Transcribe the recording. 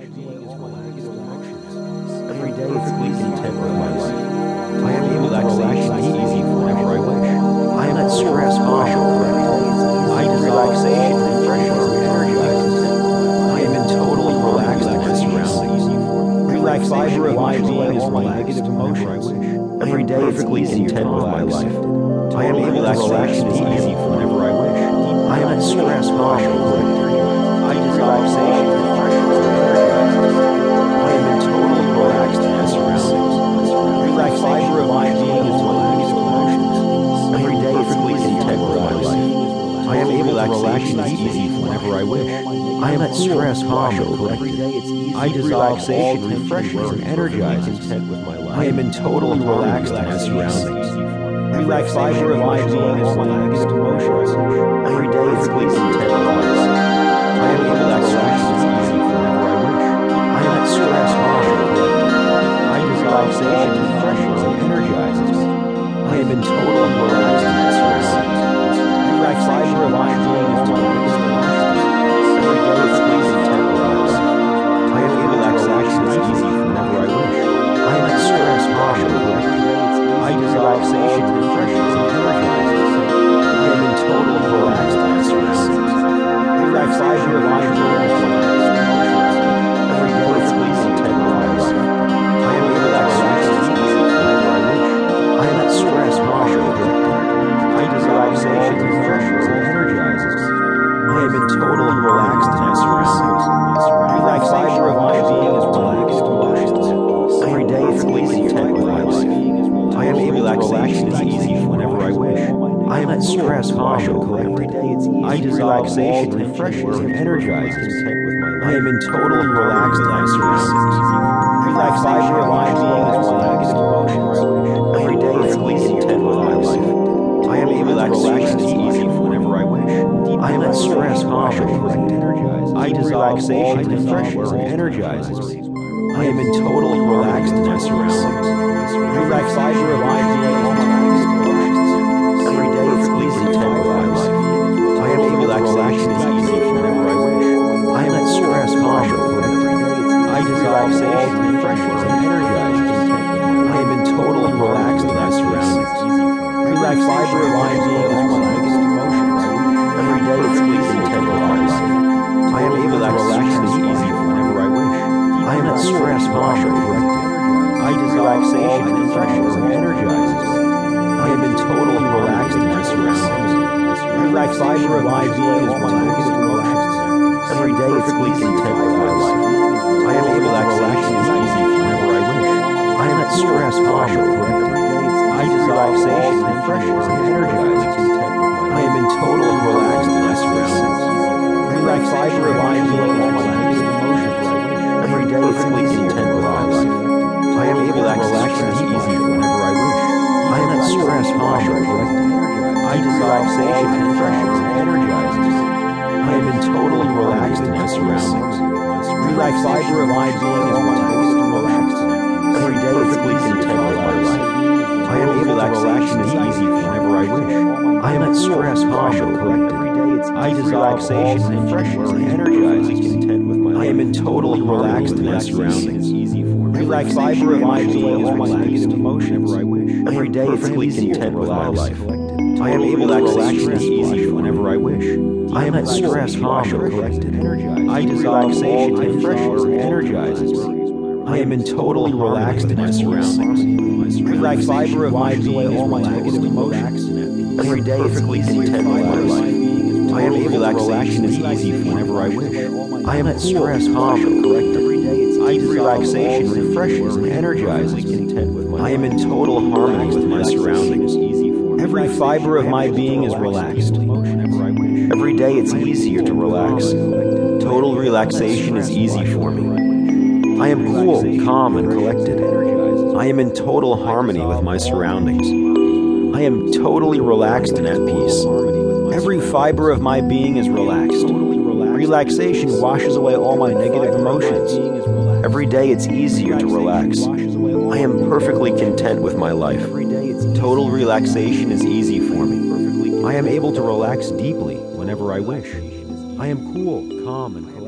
Every day perfectly content with my life. I am able to relaxation is easy whenever I wish. I am not stressed, partial, I relaxation, refreshing, energizing. I am in total relaxed in my surroundings. Relax fiber of my being is my negative emotions. Every day perfectly content with my life. I am able to relaxation is easy whenever I wish. I am not stressed, I easy whenever I wish. I am not stressed, partial, collected. I relaxation, refreshing, and energizing. Content with my life. I am in total relaxed in my surroundings. Relax fiber of my being is negative emotions. Every day I am not stressed, partial, every day it's easy. I relaxation, refreshes, and energizes. I am in total relaxed in my surroundings. Relax fiber of my being is my negative emotions. Every day perfectly content with my life. I am able to relaxation is easy whenever I wish. I am not stressed, partial, I dissolve relaxation, refreshes, and energizes me. I am in total relaxed in my surroundings. Relax fiber of I relaxation, refreshes, and energizes me. I am in total relaxed in my surroundings. Relax fiber of my being is my negative emotions. Every day perfectly content with my life. I am able to relaxation is easy whenever I wish. I am not stressed, partial, I relaxation, refreshes, and energizes me. I am in total relaxed in my surroundings. Relax fiber of my being is my negative emotions. Every day perfectly Relax fiber of my being is my negative emotions. Every day perfectly content with my life. I am able to relaxation is easy whenever I wish. I am not stressed, partial, I relaxation, refreshes, and energizes content with my life. I am in total relaxed in my surroundings. Relax fiber of my being is my negative emotions. Every day perfectly content with my life. I am able to relaxation is easy whenever I wish. I am not stressed, partial, I relaxation, refreshes, and energizes me. I am in total relaxed in my surroundings. Relax fiber of my being is my negative emotions. Every day is perfectly content with my life. I am able to relaxation is easy whenever I wish. I am not stressed, partial, I relaxation, refreshes, and energizes me. I am in total harmony with my surroundings. Fiber of my being is relaxed. Every day it's easier to relax. Total relaxation is easy for me. I am cool, calm, and collected. I am in total harmony with my surroundings. I am totally relaxed and at peace. Every fiber of my being is relaxed. Relaxation washes away all my negative emotions. Every day it's easier to relax. I am perfectly content with my life. Total relaxation is easy for me. I am able to relax deeply whenever I wish. I am cool, calm, and